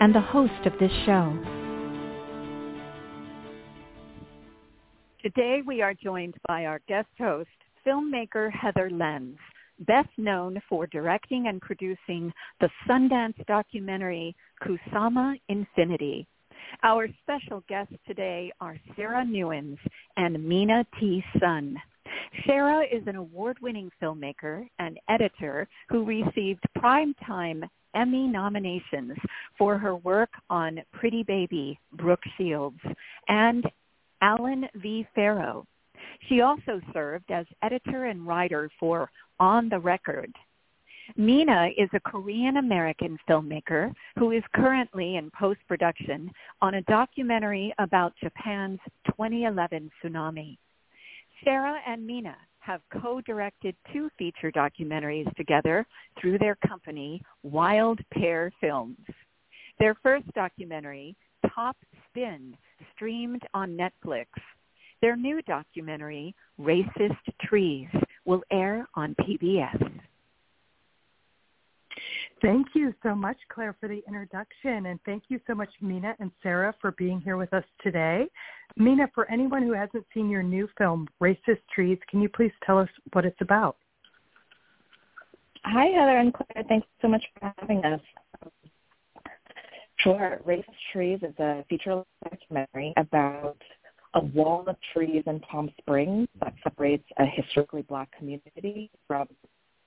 and the host of this show. Today we are joined by our guest host, filmmaker Heather Lenz best known for directing and producing the Sundance documentary Kusama Infinity. Our special guests today are Sara Newens and Mina T. Son. Sara is an award-winning filmmaker and editor who received Primetime Emmy nominations for her work on Pretty Baby, Brooke Shields, and Allen v. Farrow. She also served as editor and writer for On the Record. Mina is a Korean-American filmmaker who is currently in post-production on a documentary about Japan's 2011 tsunami. Sara and Mina have co-directed two feature documentaries together through their company, Wild Pair Films. Their first documentary, Top Spin, streamed on Netflix. Their new documentary, Racist Trees, will air on PBS. Thank you so much, Claire, for the introduction. And thank you so much, Mina and Sara, for being here with us today. Mina, for anyone who hasn't seen your new film, Racist Trees, can you please tell us what it's about? Hi, Heather and Claire. Thanks so much for having us. Sure. Racist Trees is a feature documentary about a wall of trees in Palm Springs that separates a historically black community from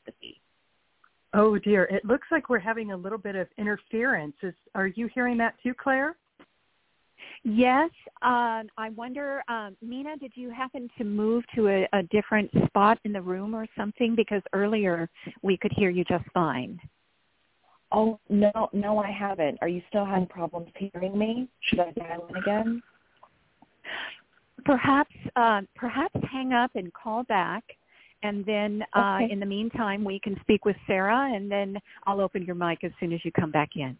the city. Oh dear, it looks like we're having a little bit of interference. Is are you hearing that too, Claire? Yes. Um, I wonder, um, Mina, did you happen to move to a, a different spot in the room or something? Because earlier we could hear you just fine. Oh no, no, I haven't. Are you still having problems hearing me? Should I dial in again? Perhaps, uh, perhaps hang up and call back and then uh, okay. in the meantime, we can speak with Sara, and then I'll open your mic as soon as you come back in.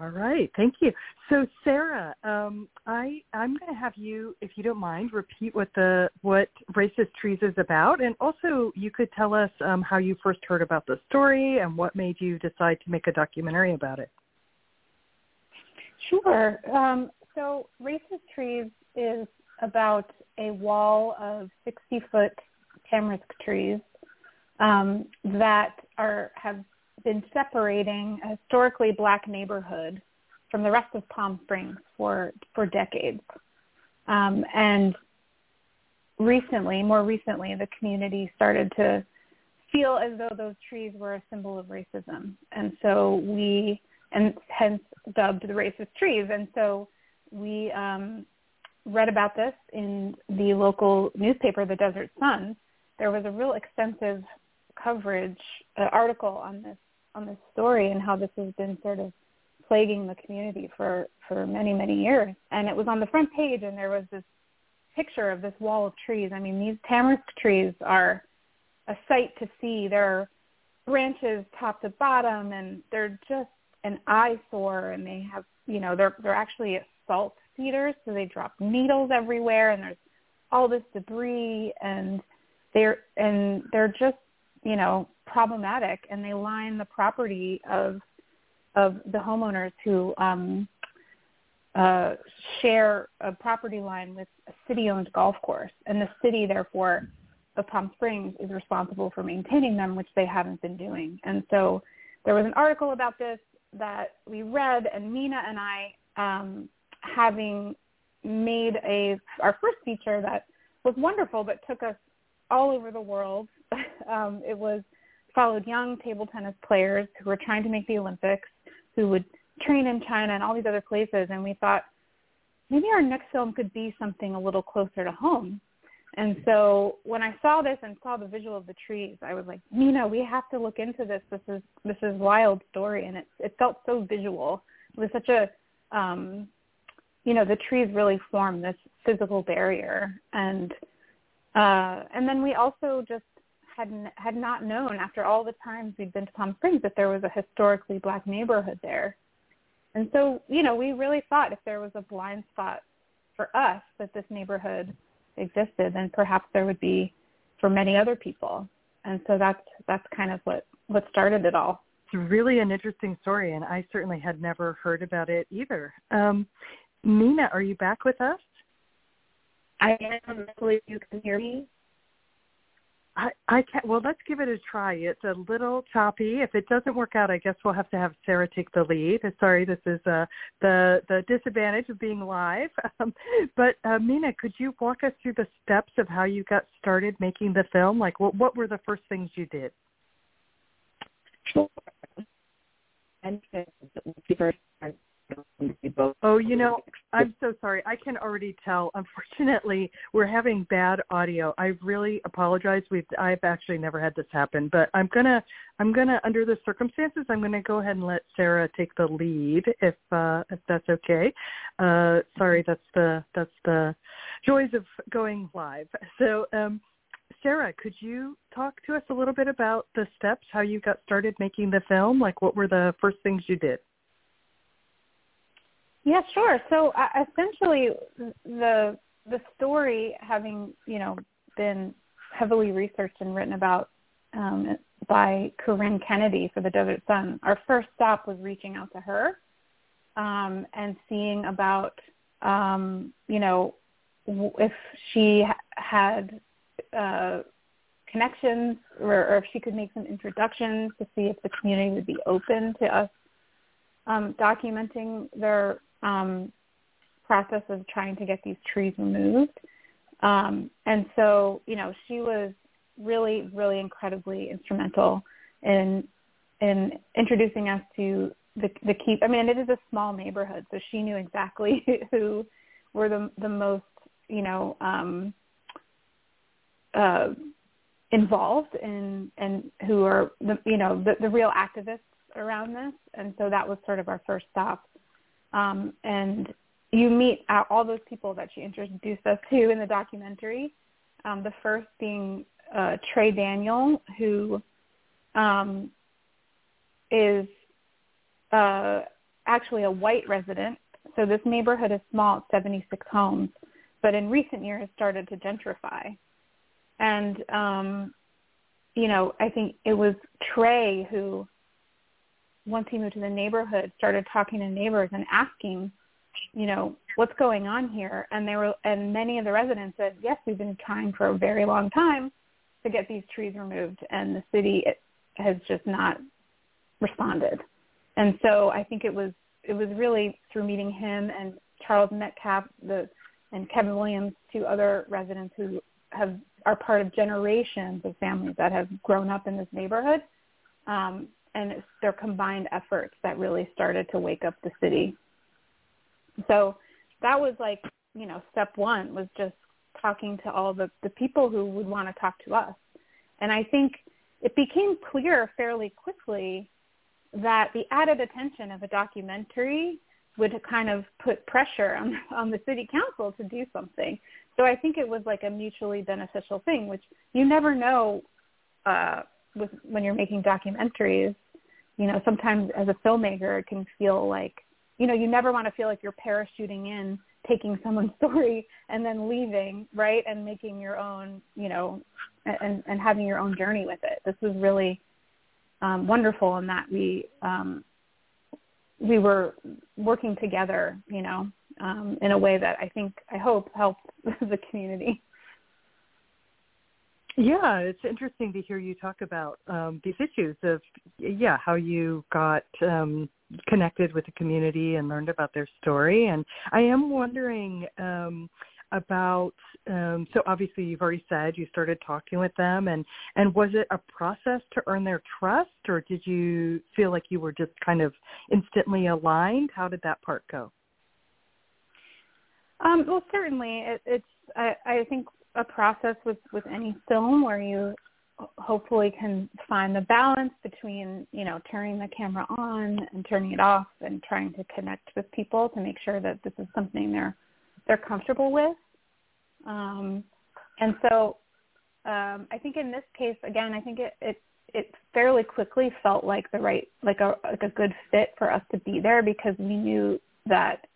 All right, thank you. So, Sara, um, I I'm going to have you, if you don't mind, repeat what the what Racist Trees is about, and also you could tell us um, how you first heard about the story and what made you decide to make a documentary about it. Sure. Um, so, Racist Trees is about a wall of 60 foot tamarisk trees um, that are have been separating a historically black neighborhood from the rest of Palm Springs for for decades. Um, and recently, more recently, the community started to feel as though those trees were a symbol of racism, and so we and hence dubbed the racist trees. And so we um, read about this in the local newspaper, the Desert Sun. There was a real extensive coverage uh, article on this on this story and how this has been sort of plaguing the community for for many many years. And it was on the front page, and there was this picture of this wall of trees. I mean, these tamarisk trees are a sight to see. They're branches top to bottom, and they're just an eyesore. And they have, you know, they're they're actually salt so they drop needles everywhere, and there's all this debris, and they're and they're just you know problematic, and they line the property of of the homeowners who um, uh, share a property line with a city-owned golf course, and the city, therefore, of Palm Springs is responsible for maintaining them, which they haven't been doing. And so there was an article about this that we read, and Mina and I um, having made a our first feature that was wonderful but took us all over the world. um, it was followed young table tennis players who were trying to make the Olympics, who would train in China and all these other places, and we thought maybe our next film could be something a little closer to home. and so when I saw this and saw the visual of the trees, I was like, Mina, we have to look into this. This is this is wild story, and it it felt so visual. It was such a, um, you know, the trees really form this physical barrier, and uh, and then we also just had had not known after all the times we'd been to Palm Springs that there was a historically black neighborhood there, and so you know we really thought if there was a blind spot for us that this neighborhood existed, then perhaps there would be for many other people. And so that's that's kind of what what started it all. It's really an interesting story, and I certainly had never heard about it either. Um, Mina, are you back with us? I am. Hopefully, you can hear me. I, I can't. Well, let's give it a try. It's a little choppy. If it doesn't work out, I guess we'll have to have Sara take the lead. Sorry, this is uh, the the disadvantage of being live. Um, but uh, Mina, could you walk us through the steps of how you got started making the film? Like, what what were the first things you did? Sure. And first Oh, you know, I'm so sorry. I can already tell. Unfortunately, we're having bad audio. I really apologize. We've I've actually never had this happen, but I'm gonna I'm gonna under the circumstances I'm gonna go ahead and let Sara take the lead if uh, if that's okay. Uh, sorry, that's the that's the joys of going live. So. um Sara, could you talk to us a little bit about the steps, how you got started making the film? Like, what were the first things you did? Yeah, sure. So uh, essentially, the the story, having you know been heavily researched and written about um, by Corinne Kennedy for the Desert Sun, our first stop was reaching out to her um, and seeing about um, you know if she had uh, connections or, or if she could make some introductions to see if the community would be open to us um, documenting their um, process of trying to get these trees removed. Um, and so, you know, she was really, really incredibly instrumental in in introducing us to the the key. I mean, it is a small neighborhood, so she knew exactly who were the the most, you know, um, uh, involved in and who are the you know the, the real activists around this. And so that was sort of our first stop um, and you meet all those people that she introduced us to in the documentary. Um, the first being uh, Trey Daniel, who um, is uh, actually a white resident. So this neighborhood is small, 76 homes, but in recent years has started to gentrify. And, um, you know, I think it was Trey who once he moved to the neighborhood, started talking to neighbors and asking, you know, what's going on here? And they were, and many of the residents said, yes, we've been trying for a very long time to get these trees removed, and the city has just not responded. And so I think it was it was really through meeting him and Charles Metcalf, the and Kevin Williams, two other residents who have are part of generations of families that have grown up in this neighborhood. Um, and it's their combined efforts that really started to wake up the city. So that was like, you know, step one was just talking to all the, the people who would want to talk to us. And I think it became clear fairly quickly that the added attention of a documentary would kind of put pressure on on the city council to do something. So I think it was like a mutually beneficial thing, which you never know uh, with when you're making documentaries, you know, sometimes as a filmmaker it can feel like, you know, you never want to feel like you're parachuting in, taking someone's story and then leaving, right? And making your own, you know, and and having your own journey with it. This was really um, wonderful in that we um, we were working together, you know, um, in a way that I think I hope helped the community. Yeah, it's interesting to hear you talk about um, these issues of yeah how you got um, connected with the community and learned about their story. And I am wondering um, about um, so obviously you've already said you started talking with them, and and was it a process to earn their trust, or did you feel like you were just kind of instantly aligned? How did that part go? Um, well, certainly it, it's I, I think a process with with any film where you hopefully can find the balance between you know turning the camera on and turning it off and trying to connect with people to make sure that this is something they're they're comfortable with. Um, and so um, I think in this case again I think it, it it fairly quickly felt like the right like a like a good fit for us to be there because we knew that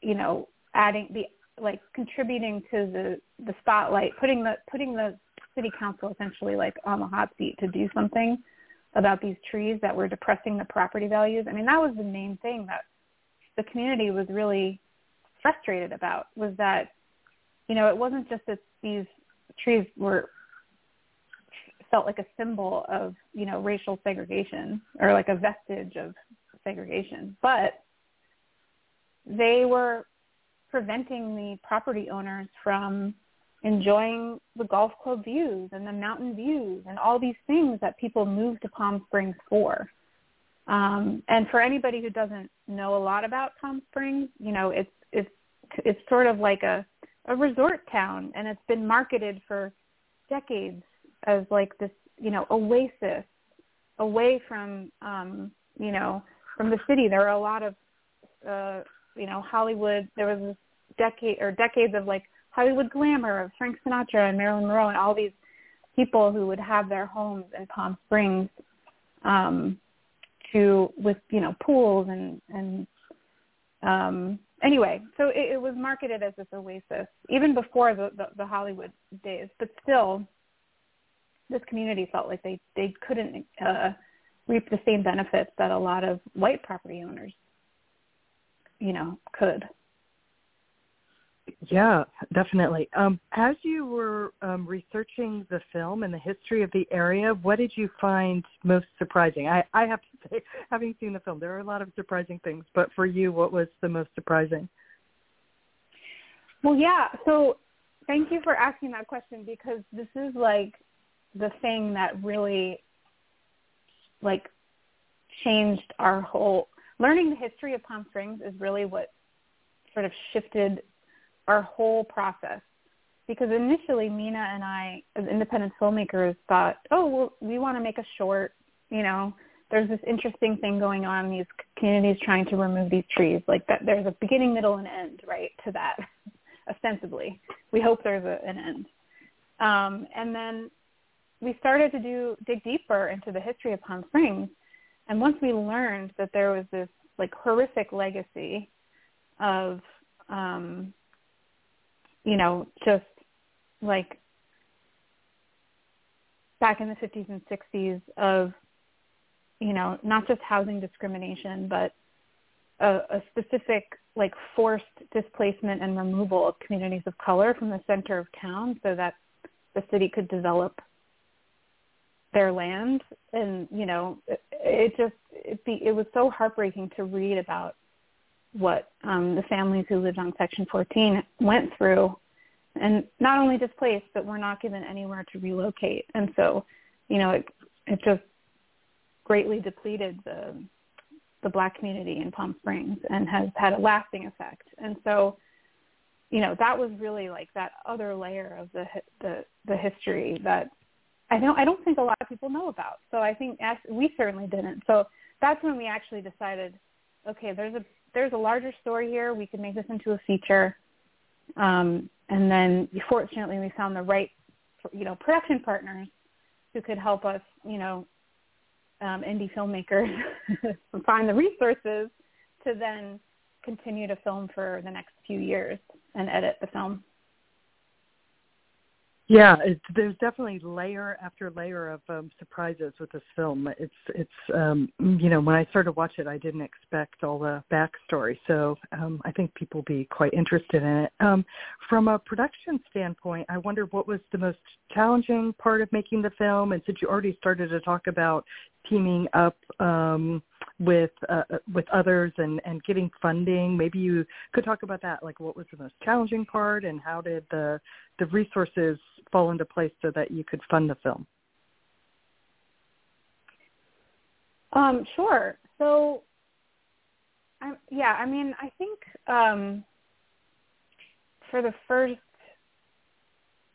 you know adding the like contributing to the the spotlight putting the putting the city council essentially like on the hot seat to do something about these trees that were depressing the property values. I mean, that was the main thing that the community was really frustrated about was that, you know, it wasn't just that these trees were felt like a symbol of, you know, racial segregation or like a vestige of segregation, but they were preventing the property owners from enjoying the golf club views and the mountain views and all these things that people move to Palm Springs for. Um, and for anybody who doesn't know a lot about Palm Springs, you know, it's it's it's sort of like a a resort town, and it's been marketed for decades as like this, you know, oasis away from, um, you know, from the city. There are a lot of, uh, you know, Hollywood. There was this decade or decades of like Hollywood glamour of Frank Sinatra and Marilyn Monroe and all these people who would have their homes in Palm Springs um to with you know pools and and um anyway so it, it was marketed as this oasis even before the, the the Hollywood days but still this community felt like they they couldn't uh reap the same benefits that a lot of white property owners you know could yeah, definitely. Um, as you were um, researching the film and the history of the area, what did you find most surprising? I, I have to say, having seen the film, there are a lot of surprising things. But for you, what was the most surprising? Well, yeah. So thank you for asking that question because this is like the thing that really like changed our whole learning the history of Palm Springs is really what sort of shifted our whole process. Because initially, Mina and I, as independent filmmakers, thought, oh, well, we want to make a short. You know, there's this interesting thing going on. These communities trying to remove these trees. Like that, there's a beginning, middle, and end, right, to that. ostensibly, we hope there's a, an end. Um, and then we started to do dig deeper into the history of Palm Springs. And once we learned that there was this like horrific legacy of um, you know, just like back in the 50s and 60s of, you know, not just housing discrimination, but a, a specific like forced displacement and removal of communities of color from the center of town so that the city could develop their land. And you know it, it just it be it was so heartbreaking to read about what um, the families who lived on Section 14 went through, and not only displaced, but were not given anywhere to relocate. And so, you know, it it just greatly depleted the the black community in Palm Springs and has had a lasting effect. And so, you know, that was really like that other layer of the the the history that I don't I don't think a lot of people know about. So I think we certainly didn't. So that's when we actually decided, okay, there's a there's a larger story here. We could make this into a feature. Um, and then fortunately we found the right, you know, production partners who could help us, you know, um, indie filmmakers find the resources to then continue to film for the next few years and edit the film. Yeah, it's, there's definitely layer after layer of um, surprises with this film. It's it's um, you know when I started watch it, I didn't expect all the backstory, so um, I think people will be quite interested in it. Um, from a production standpoint, I wonder what was the most challenging part of making the film, and since you already started to talk about teaming up um, with uh, with others and and getting funding. Maybe you could talk about that. Like, what was the most challenging part, and how did the the resources fall into place so that you could fund the film? Um, sure. So, I, yeah, I mean, I think um, for the first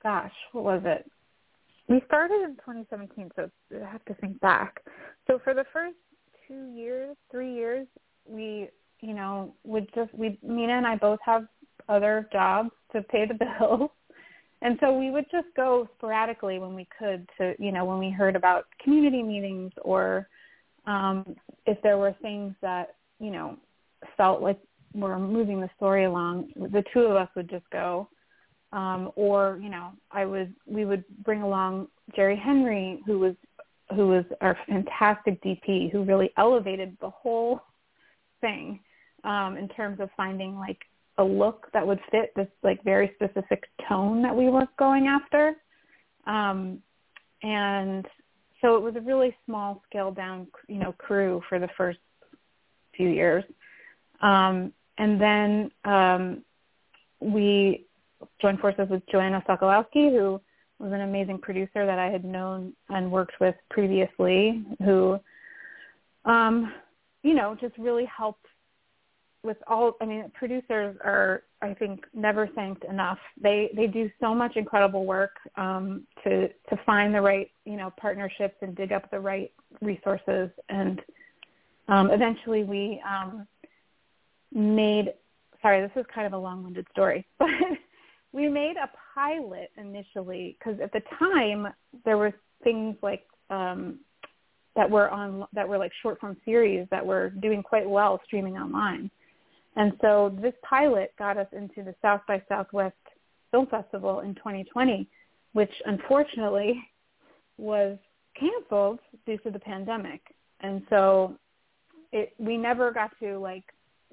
gosh, what was it? We started in 2017, so I have to think back. So for the first two years, three years, we, you know, would just we Mina and I both have other jobs to pay the bills. And so we would just go sporadically when we could to, you know, when we heard about community meetings or um, if there were things that, you know, felt like were moving the story along, the two of us would just go. Um, or, you know, I would, we would bring along Jerry Henry, who was, who was our fantastic DP, who really elevated the whole thing um, in terms of finding like a look that would fit this like very specific tone that we were going after. Um, and so it was a really small scale down, you know, crew for the first few years. Um, and then um, we joined forces with Joanna Sokolowski, who was an amazing producer that I had known and worked with previously, who, um, you know, just really helped with all i mean producers are i think never thanked enough. They they do so much incredible work um to to find the right you know partnerships and dig up the right resources. And um eventually we um made sorry this is kind of a long winded story but we made a pilot initially because at the time there were things like um that were on that were like short form series that were doing quite well streaming online and so this pilot got us into the South by Southwest Film Festival in 2020, which unfortunately was canceled due to the pandemic. And so it, we never got to like,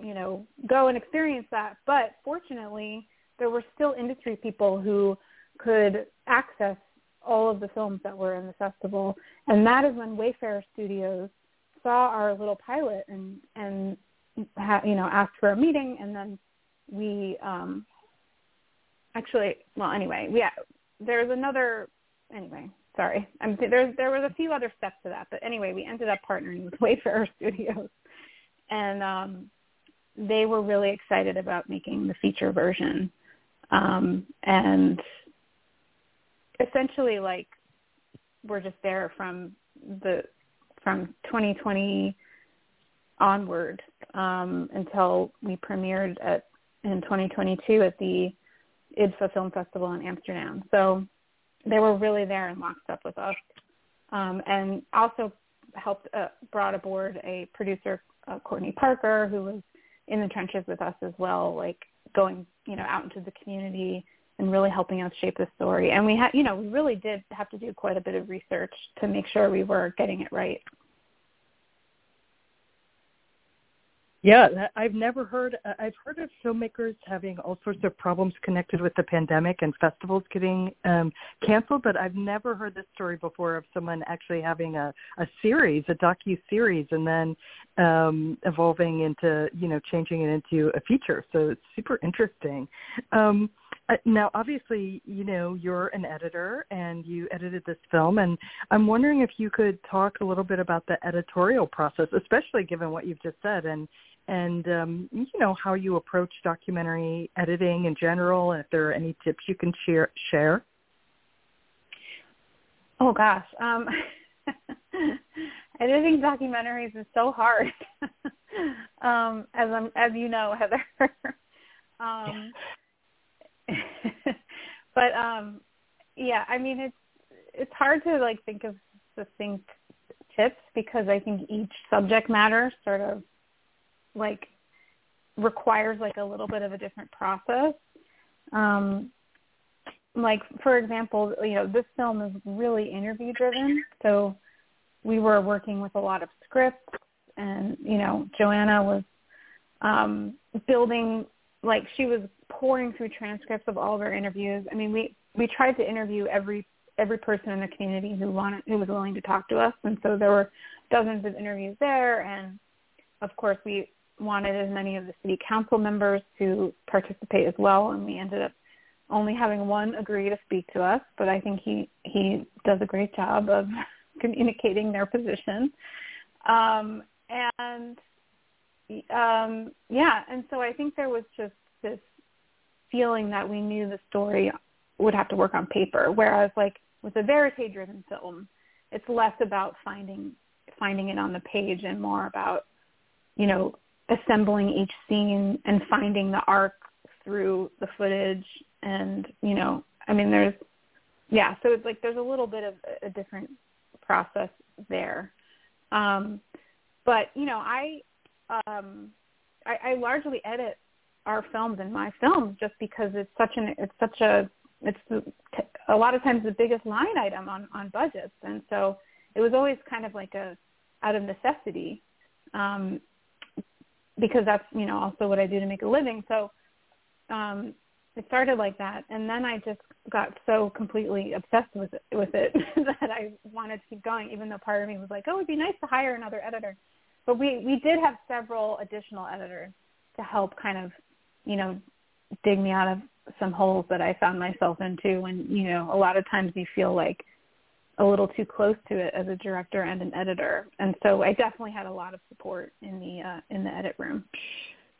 you know, go and experience that. But fortunately, there were still industry people who could access all of the films that were in the festival. And that is when Wayfarer Studios saw our little pilot and, and ha, you know asked for a meeting and then we um actually well anyway yeah there's another anyway sorry. I'm there there was a few other steps to that but anyway we ended up partnering with wayfarer studios. And um they were really excited about making the feature version. Um and essentially like we're just there from the from 2020 onward um, until we premiered at in 2022 at the IDFA Film Festival in Amsterdam. So they were really there and locked up with us, um, and also helped uh, brought aboard a producer, uh, Courtney Parker, who was in the trenches with us as well, like going you know out into the community and really helping us shape the story. And we had you know we really did have to do quite a bit of research to make sure we were getting it right. Yeah, I've never heard. Uh, I've heard of filmmakers having all sorts of problems connected with the pandemic and festivals getting um, canceled, but I've never heard this story before of someone actually having a, a series, a docu series, and then um, evolving into you know changing it into a feature. So it's super interesting. Um, uh, now, obviously, you know, you're an editor and you edited this film, and I'm wondering if you could talk a little bit about the editorial process, especially given what you've just said, and and um, you know how you approach documentary editing in general, and if there are any tips you can share. Share. Oh gosh, um, editing documentaries is so hard, um, as I'm, as you know, Heather. um, but um, yeah, I mean it's it's hard to like think of succinct tips because I think each subject matter sort of like requires like a little bit of a different process. Um, like for example, you know, this film is really interview driven, so we were working with a lot of scripts, and you know, Joanna was um, building like she was pouring through transcripts of all of our interviews. I mean, we we tried to interview every every person in the community who wanted who was willing to talk to us, and so there were dozens of interviews there, and of course we wanted as many of the city council members to participate as well, and we ended up only having one agree to speak to us. But I think he he does a great job of communicating their position, um, and um, yeah, and so I think there was just this feeling that we knew the story would have to work on paper. Whereas like with a verite driven film, it's less about finding finding it on the page and more about, you know, assembling each scene and finding the arc through the footage and, you know, I mean there's yeah, so it's like there's a little bit of a different process there. Um but, you know, I um I, I largely edit our films and my films just because it's such an it's such a it's a lot of times the biggest line item on on budgets. And so it was always kind of like a out of necessity um because that's you know also what I do to make a living. So um it started like that. And then I just got so completely obsessed with it with it that I wanted to keep going even though part of me was like oh it'd be nice to hire another editor but we we did have several additional editors to help kind of you know dig me out of some holes that I found myself into and you know a lot of times you feel like a little too close to it as a director and an editor and so I definitely had a lot of support in the uh, in the edit room.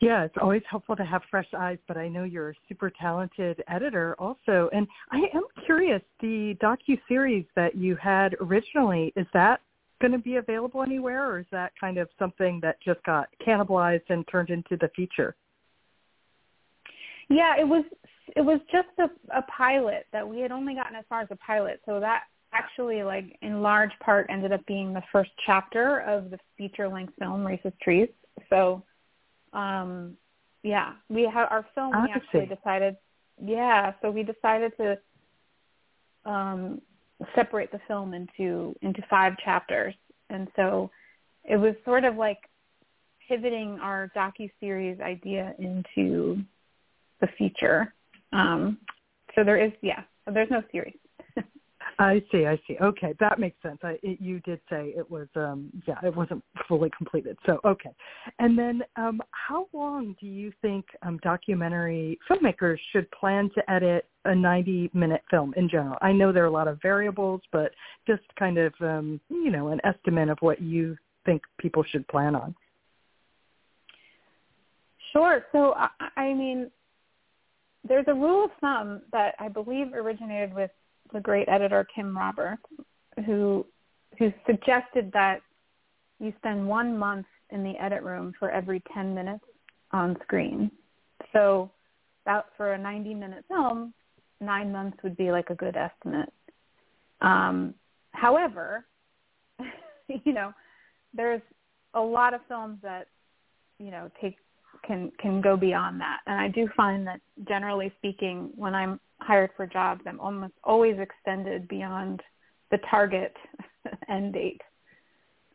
Yeah, it's always helpful to have fresh eyes, but I know you're a super talented editor also. And I am curious, the docu series that you had originally, is that going to be available anywhere, or is that kind of something that just got cannibalized and turned into the feature? Yeah, it was it was just a, a pilot that we had only gotten as far as a pilot, so that actually like in large part ended up being the first chapter of the feature length film Racist Trees. So um yeah, we have our film we actually decided yeah, so we decided to um separate the film into into five chapters, and so it was sort of like pivoting our docu series idea into the feature. Um, so there is yeah, there's no series. I see, I see. Okay, that makes sense. I, it, you did say it was, um, yeah, it wasn't fully completed. So, okay. And then, um, how long do you think um, documentary filmmakers should plan to edit a 90-minute film in general? I know there are a lot of variables, but just kind of, um, you know, an estimate of what you think people should plan on. Sure. So, I, I mean, there's a rule of thumb that I believe originated with the great editor Kim Roberts, who who suggested that you spend one month in the edit room for every 10 minutes on screen. So about for a 90 minute film, nine months would be like a good estimate. Um, however, you know, there's a lot of films that, you know, take can can go beyond that. And I do find that generally speaking, when I'm hired for jobs, I'm almost always extended beyond the target end date.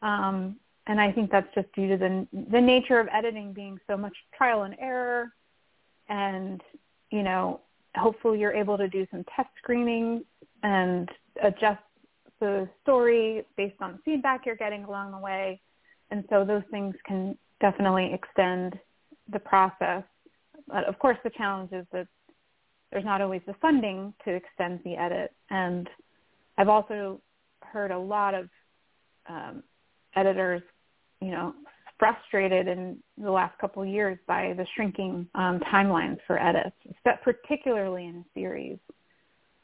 Um, and I think that's just due to the the nature of editing being so much trial and error, and you know, hopefully you're able to do some test screening and adjust the story based on feedback you're getting along the way. And so those things can definitely extend the process. But of course, the challenge is that there's not always the funding to extend the edit. And I've also heard a lot of um, editors, you know, frustrated in the last couple of years by the shrinking um, timelines for edits, particularly in series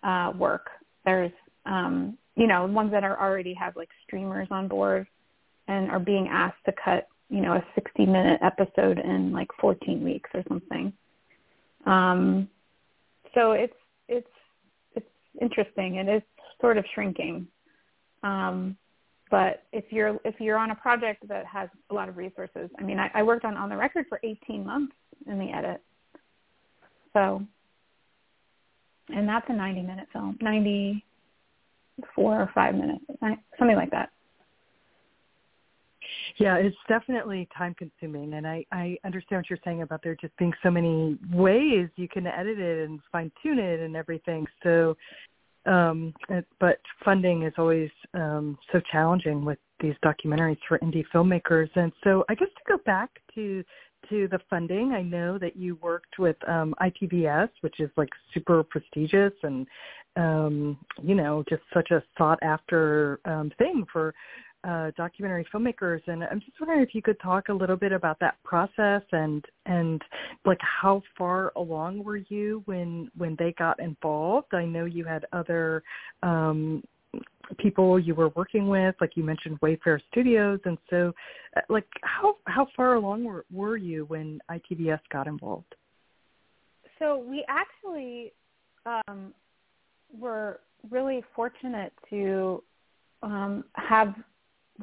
uh, work. There's, um, you know, ones that are already have like streamers on board and are being asked to cut, you know, a 60 minute episode in like 14 weeks or something. Um, so it's it's it's interesting and it's sort of shrinking. Um, but if you're if you're on a project that has a lot of resources, I mean, I, I worked on on the record for 18 months in the edit, so and that's a 90 minute film, 94 or five minutes, something like that. Yeah, it's definitely time consuming and I, I understand what you're saying about there just being so many ways you can edit it and fine tune it and everything. So um but funding is always um so challenging with these documentaries for indie filmmakers. And so I guess to go back to to the funding, I know that you worked with um ITVS, which is like super prestigious and um, you know, just such a sought after um thing for uh, documentary filmmakers, and I'm just wondering if you could talk a little bit about that process and and like how far along were you when when they got involved? I know you had other um, people you were working with, like you mentioned Wayfarer Studios, and so uh, like how how far along were were you when ITVS got involved? So we actually um, were really fortunate to um, have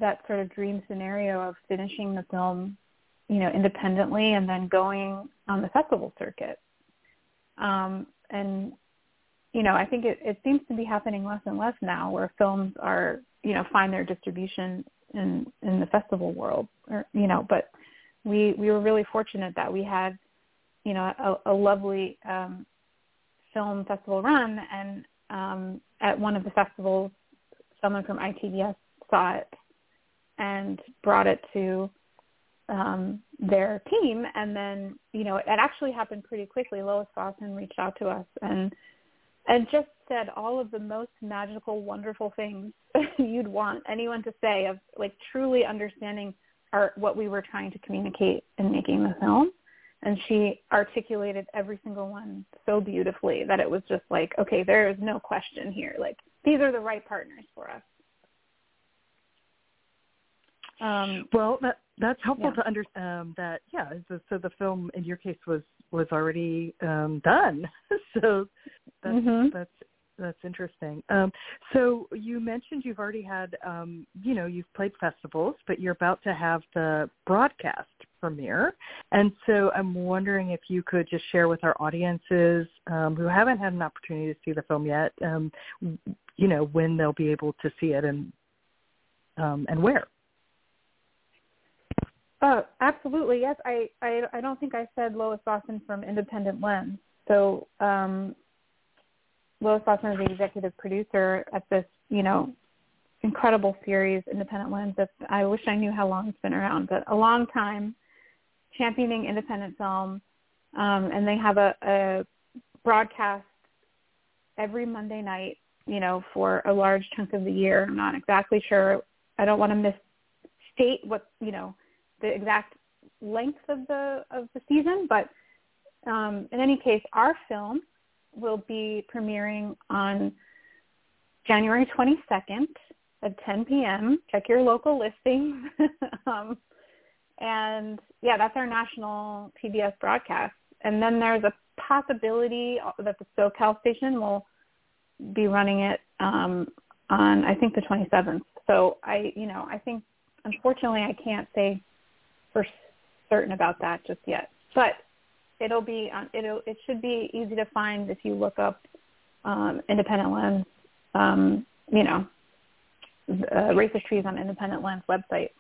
that sort of dream scenario of finishing the film, you know, independently and then going on the festival circuit. Um, and you know, I think it, it seems to be happening less and less now, where films are, you know, find their distribution in in the festival world, or you know. But we we were really fortunate that we had, you know, a, a lovely um, film festival run, and um, at one of the festivals, someone from ITVS saw it and brought it to um, their team. And then, you know, it actually happened pretty quickly. Lois Vossen reached out to us and and just said all of the most magical, wonderful things you'd want anyone to say of like truly understanding our what we were trying to communicate in making the film and she articulated every single one so beautifully that it was just like, okay, there is no question here. Like these are the right partners for us. Um, well, that that's helpful yeah. to understand um, that. Yeah, so, so, the film in your case was was already um, done. so that's mm-hmm. that's that's interesting. Um, so you mentioned you've already had, um, you know, you've played festivals, but you're about to have the broadcast premiere. And so I'm wondering if you could just share with our audiences um, who haven't had an opportunity to see the film yet, um, you know, when they'll be able to see it and um, and where. Oh, absolutely. Yes, I, I I don't think I said Lois Vossen from Independent Lens. So um, Lois Vossen is the executive producer at this, you know, incredible series, Independent Lens. That I wish I knew how long it's been around, but a long time, championing independent film. Um, and they have a, a broadcast every Monday night, you know, for a large chunk of the year. I'm not exactly sure. I don't want to misstate what, you know, the exact length of the of the season, but um, in any case, our film will be premiering on January 22nd at 10 p.m. Check your local listings. um, and yeah, that's our national PBS broadcast. And then there's a possibility that the SoCal station will be running it um, on, I think, the 27th. So I, you know, I think, unfortunately, I can't say for certain about that just yet. But it'll be on it'll it should be easy to find if you look up um, independent lens um, you know uh, racist trees on independent lens website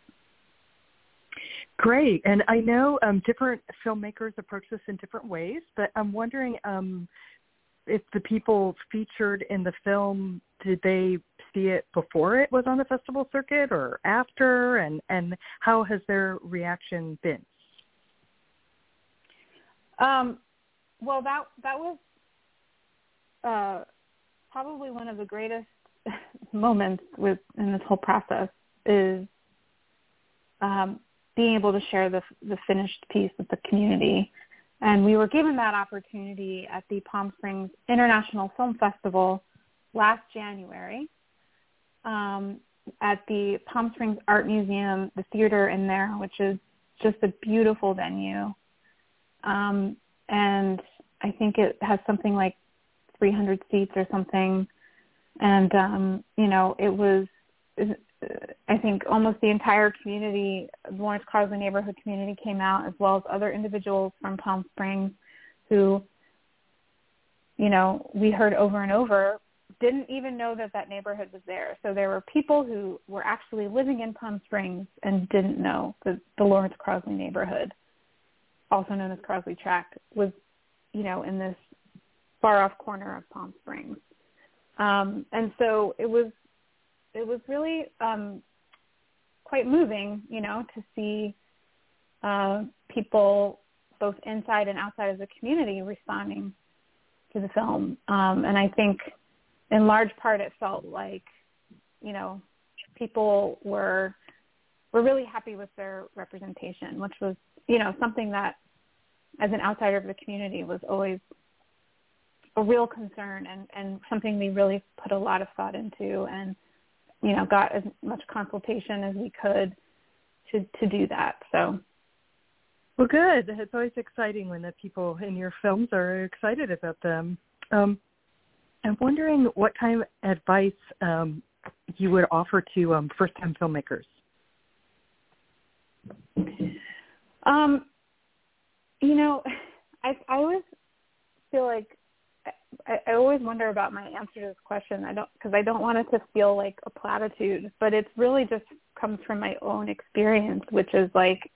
great and i know um, different filmmakers approach this in different ways but i'm wondering um, if the people featured in the film did they see it before it was on the festival circuit or after and and how has their reaction been um, well, that that was uh, probably one of the greatest moments with in this whole process is um, being able to share the the finished piece with the community. And we were given that opportunity at the Palm Springs International Film Festival last January um, at the Palm Springs Art Museum, the theater in there, which is just a beautiful venue um, and I think it has something like 300 seats or something. And um, you know, it was I think almost the entire community, the Lawrence Crossley neighborhood community came out, as well as other individuals from Palm Springs who, you know, we heard over and over didn't even know that that neighborhood was there. So there were people who were actually living in Palm Springs and didn't know that the Lawrence Crossley neighborhood also known as Crossley Tract, was, you know, in this far off corner of Palm Springs. Um, and so it was, it was really um, quite moving, you know, to see uh, people both inside and outside of the community responding to the film. Um, and I think in large part it felt like, you know, people were were really happy with their representation, which was you know something that as an outsider of the community was always a real concern and, and something we really put a lot of thought into and you know got as much consultation as we could to to do that. So well good. It's always exciting when the people in your films are excited about them. Um, i'm wondering what kind of advice um, you would offer to um, first time filmmakers? Um you know i i always feel like I, I always wonder about my answer to this question. I don't because I don't want it to feel like a platitude, but it's really just comes from my own experience, which is like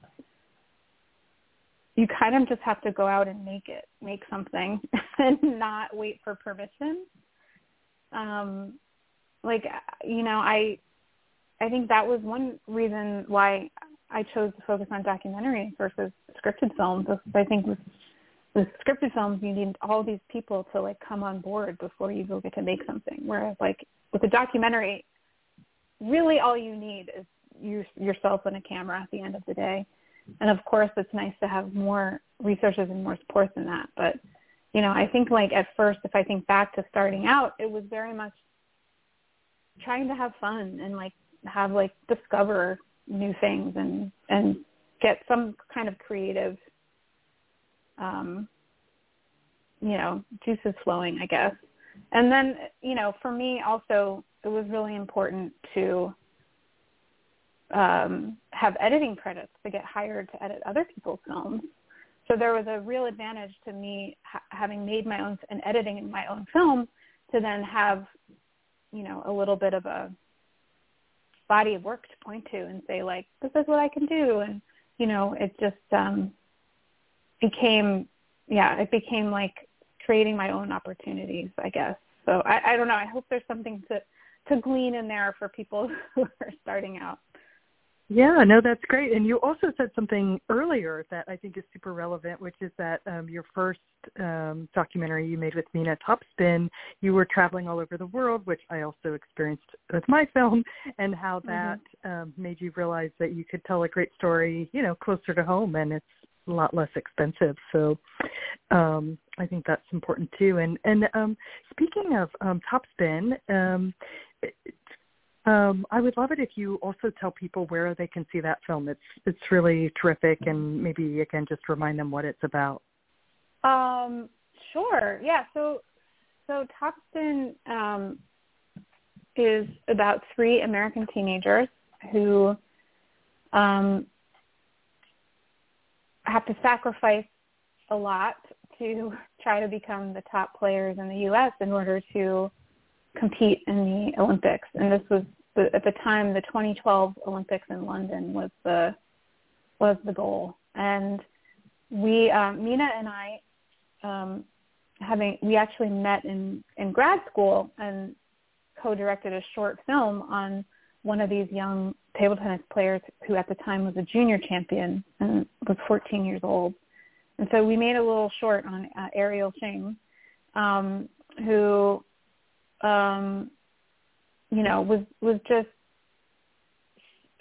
you kind of just have to go out and make it, make something, and not wait for permission. Um, like you know, I I think that was one reason why I chose to focus on documentary versus scripted films. I think with scripted films you need all these people to like come on board before you go get to make something. Whereas like with a documentary really all you need is you yourself and a camera at the end of the day. And of course it's nice to have more resources and more support than that. But you know i think like at first if i think back to starting out it was very much trying to have fun and like have like discover new things and and get some kind of creative um, you know, juices flowing, I guess. And then, you know, for me also, it was really important to um, have editing credits to get hired to edit other people's films. So there was a real advantage to me ha- having made my own and editing in my own film to then have, you know, a little bit of a body of work to point to and say like, this is what I can do. And, you know, it just, um, became yeah it became like creating my own opportunities i guess so i i don't know i hope there's something to to glean in there for people who are starting out yeah, no, that's great. And you also said something earlier that I think is super relevant, which is that um, your first um, documentary you made with Mina Top Spin, you were traveling all over the world, which I also experienced with my film, and how that mm-hmm. um, made you realize that you could tell a great story, you know, closer to home, and it's a lot less expensive. So um, I think that's important too. And and um, speaking of um, Top Spin, um, um, I would love it if you also tell people where they can see that film. It's it's really terrific, and maybe again just remind them what it's about. Um, sure. Yeah. So so Top Spin um, is about three American teenagers who um, have to sacrifice a lot to try to become the top players in the U.S. in order to compete in the Olympics. And this was the, at the time the 2012 Olympics in London was the was the goal. And we, um, Mina and I, um, having we actually met in in grad school and co-directed a short film on one of these young table tennis players who at the time was a junior champion and was 14 years old. And so we made a little short on uh, Ariel Hsing, um, who, um, you know, was was just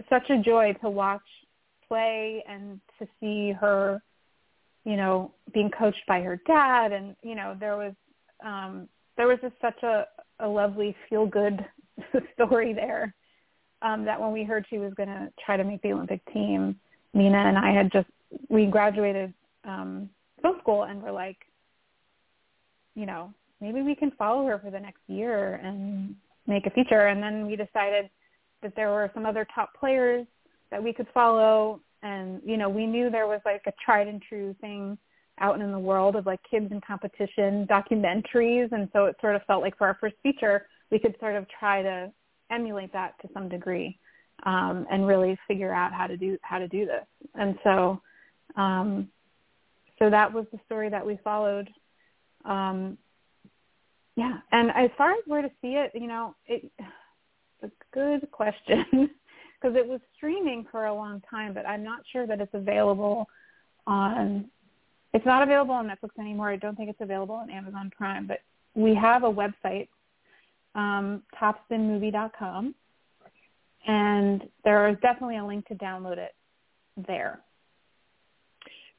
such a joy to watch play and to see her, you know, being coached by her dad, and you know, there was um, there was just such a, a lovely feel good story there um, that when we heard she was going to try to make the Olympic team, Mina and I had just we graduated um, film school and were like, you know, maybe we can follow her for the next year and make a feature. And then we decided that there were some other top players that we could follow, and you know, we knew there was like a tried and true thing out in the world of like kids in competition documentaries, and so it sort of felt like for our first feature we could sort of try to emulate that to some degree um, and really figure out how to do how to do this. And so, um, so that was the story that we followed. Um, yeah, and as far as where to see it, you know, it, it's a good question because it was streaming for a long time, but I'm not sure that it's available on. It's not available on Netflix anymore. I don't think it's available on Amazon Prime, but we have a website um, topspinmovie.com. and there is definitely a link to download it there.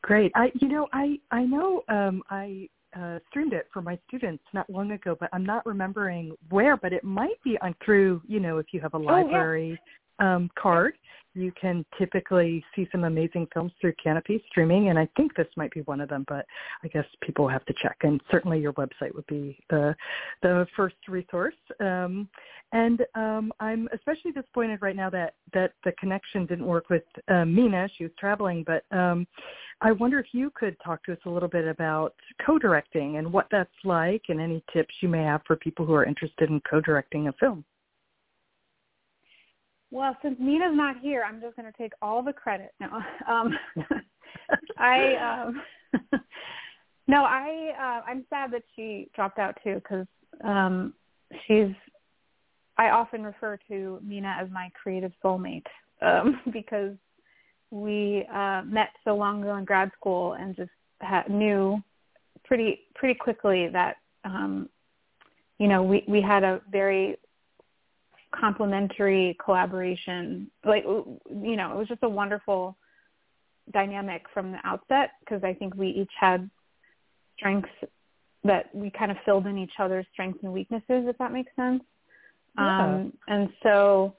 Great. I, you know, I I know um, I uh, streamed it for my students not long ago, but I'm not remembering where. But it might be on through, you know, if you have a library oh, yeah. Um, card, you can typically see some amazing films through Kanopy streaming, and I think this might be one of them. But I guess people have to check, and certainly your website would be the the first resource. Um, and um, I'm especially disappointed right now that that the connection didn't work with uh, Mina. She was traveling, but um, I wonder if you could talk to us a little bit about co-directing and what that's like, and any tips you may have for people who are interested in co-directing a film. Well, since Mina's not here, I'm just going to take all the credit. No, um, I um, no, I uh, I'm sad that she dropped out too because um, she's. I often refer to Mina as my creative soulmate um, because we uh, met so long ago in grad school and just ha- knew pretty pretty quickly that um, you know we we had a very complementary collaboration. Like you know, it was just a wonderful dynamic from the outset because I think we each had strengths that we kind of filled in each other's strengths and weaknesses, if that makes sense. Yeah. Um, and so,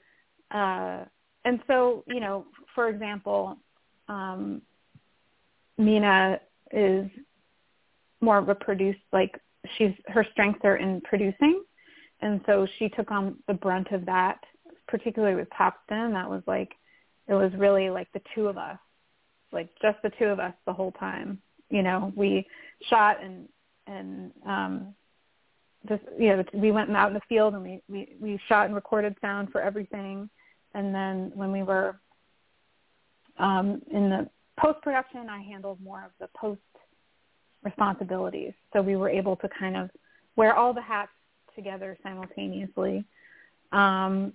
uh, and so, you know, for example, um, Mina is more of a produce, like she's her strengths are in producing, and so she took on the brunt of that, particularly with Paxton. That was like, it was really like the two of us, like just the two of us the whole time. You know, we shot and and um, just you know we went out in the field and we we we shot and recorded sound for everything, and then when we were um, in the post production, I handled more of the post responsibilities. So we were able to kind of wear all the hats together simultaneously. Um,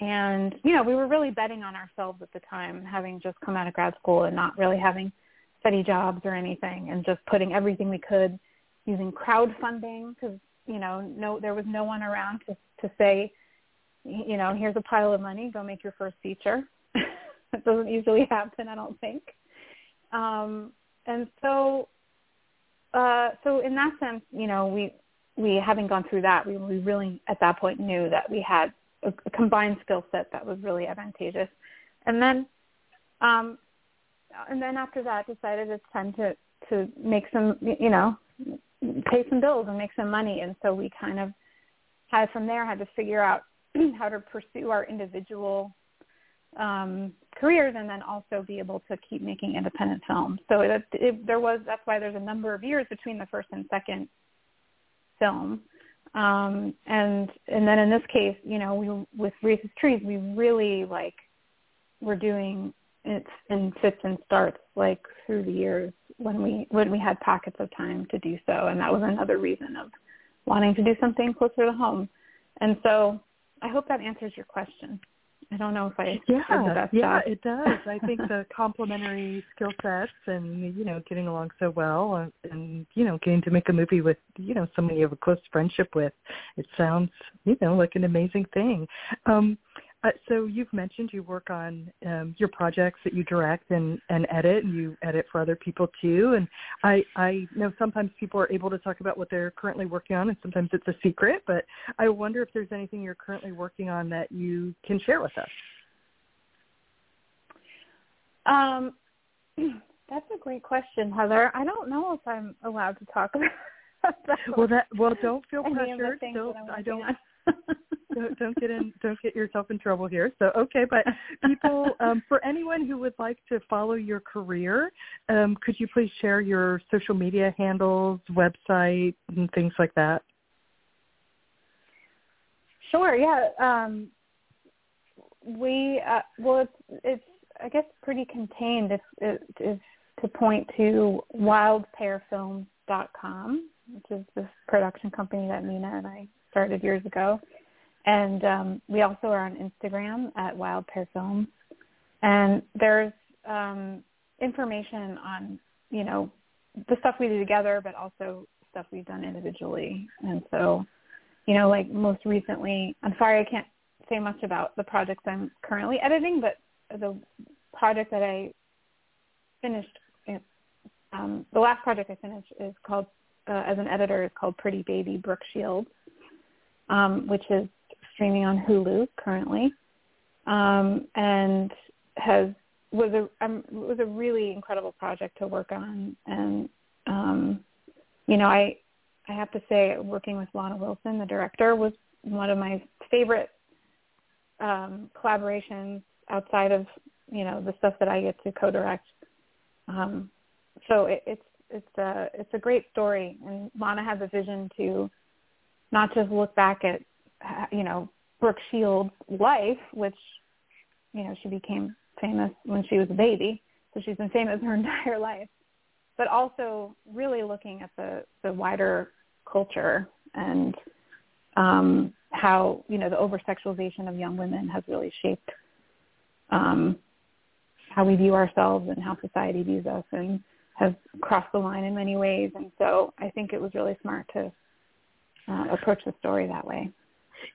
and, you know, we were really betting on ourselves at the time, having just come out of grad school and not really having steady jobs or anything and just putting everything we could using crowdfunding because, you know, no, there was no one around to, to say, you know, here's a pile of money, go make your first feature. that doesn't usually happen, I don't think. Um, and so, uh, so in that sense, you know, we we having gone through that, we, we really at that point knew that we had a, a combined skill set that was really advantageous. And then, um, and then after that, decided it's time to to make some, you know, pay some bills and make some money. And so we kind of had from there had to figure out how to pursue our individual um, careers and then also be able to keep making independent films. So it, it, there was that's why there's a number of years between the first and second film. Um, and and then in this case, you know, we with Racist Trees, we really like were doing it in fits and starts like through the years when we when we had pockets of time to do so, and that was another reason of wanting to do something closer to home. And so I hope that answers your question. I don't know if I yeah, yeah, job. it does. I think the complementary skill sets and you know getting along so well and, and you know getting to make a movie with you know someone you have a close friendship with, it sounds you know like an amazing thing. Um, uh, so you've mentioned you work on um, your projects that you direct and, and edit, and you edit for other people too. And I, I know sometimes people are able to talk about what they're currently working on, and sometimes it's a secret. But I wonder if there's anything you're currently working on that you can share with us. Um, that's a great question, Heather. I don't know if I'm allowed to talk about. That. Well, that well, don't feel pressured. I don't don't, don't get in don't get yourself in trouble here. So okay but people um, for anyone who would like to follow your career um, could you please share your social media handles website and things like that? Sure yeah um, we uh, well it's it's i guess pretty contained. If it is to point to wildpairfilms.com which is this production company that mina and i started years ago and um, we also are on Instagram at Wild Pair Films. And there's um, information on, you know, the stuff we do together, but also stuff we've done individually. And so, you know, like most recently, I'm sorry I can't say much about the projects I'm currently editing, but the project that I finished, um, the last project I finished is called, uh, as an editor, is called Pretty Baby Brooke Shields, um, which is streaming on Hulu currently, um, and has was a um, was a really incredible project to work on, and um, you know, I I have to say, working with Lana Wilson, the director, was one of my favorite um, collaborations outside of you know the stuff that I get to co-direct. Um, so it, it's it's a it's a great story, and Lana has a vision to not just look back at you know Brooke Shields' life, which you know she became famous when she was a baby, so she's been famous her entire life, but also really looking at the the wider culture and um, how you know the over sexualization of young women has really shaped um, how we view ourselves and how society views us and has crossed the line in many ways. And so I think it was really smart to uh, approach the story that way.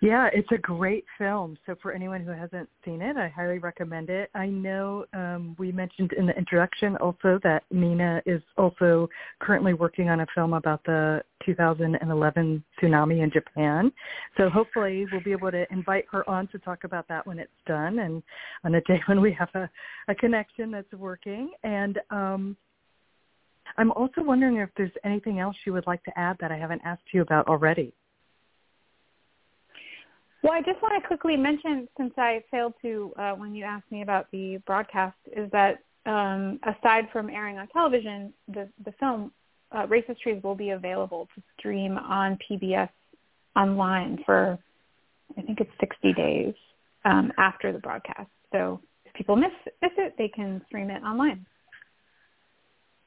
Yeah, it's a great film. So for anyone who hasn't seen it, I highly recommend it. I know um, we mentioned in the introduction also that Mina is also currently working on a film about the 2011 tsunami in Japan. So hopefully we'll be able to invite her on to talk about that when it's done and on a day when we have a, a connection that's working. And um, I'm also wondering if there's anything else you would like to add that I haven't asked you about already. Well, I just want to quickly mention, since I failed to uh, when you asked me about the broadcast, is that um, aside from airing on television, the the film uh, Racist Trees will be available to stream on PBS online for I think it's 60 days um, after the broadcast. So if people miss miss it, they can stream it online.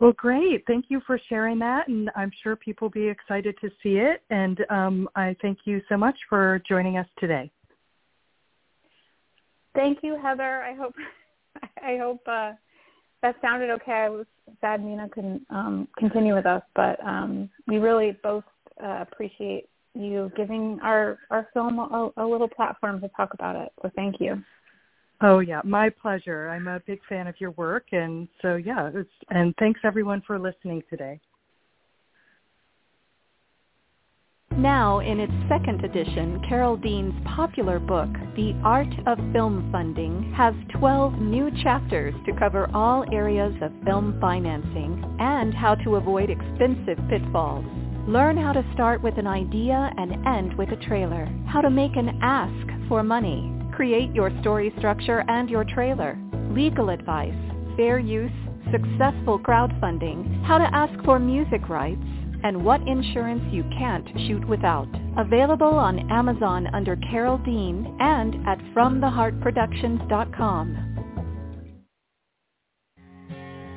Well, great. Thank you for sharing that, and I'm sure people will be excited to see it. And um, I thank you so much for joining us today. Thank you, Heather. I hope I hope uh, that sounded okay. I was sad Mina couldn't um, continue with us, but um, we really both uh, appreciate you giving our our film a, a little platform to talk about it. So thank you. Oh yeah, my pleasure. I'm a big fan of your work, and so yeah, and thanks everyone for listening today. Now, in its second edition, Carol Dean's popular book, The Art of Film Funding, has 12 new chapters to cover all areas of film financing and how to avoid expensive pitfalls. Learn how to start with an idea and end with a trailer, how to make an ask for money, create your story structure and your trailer, legal advice, fair use, successful crowdfunding, how to ask for music rights, and what insurance you can't shoot without. Available on Amazon under Carol Dean and at FromTheHeartProductions.com.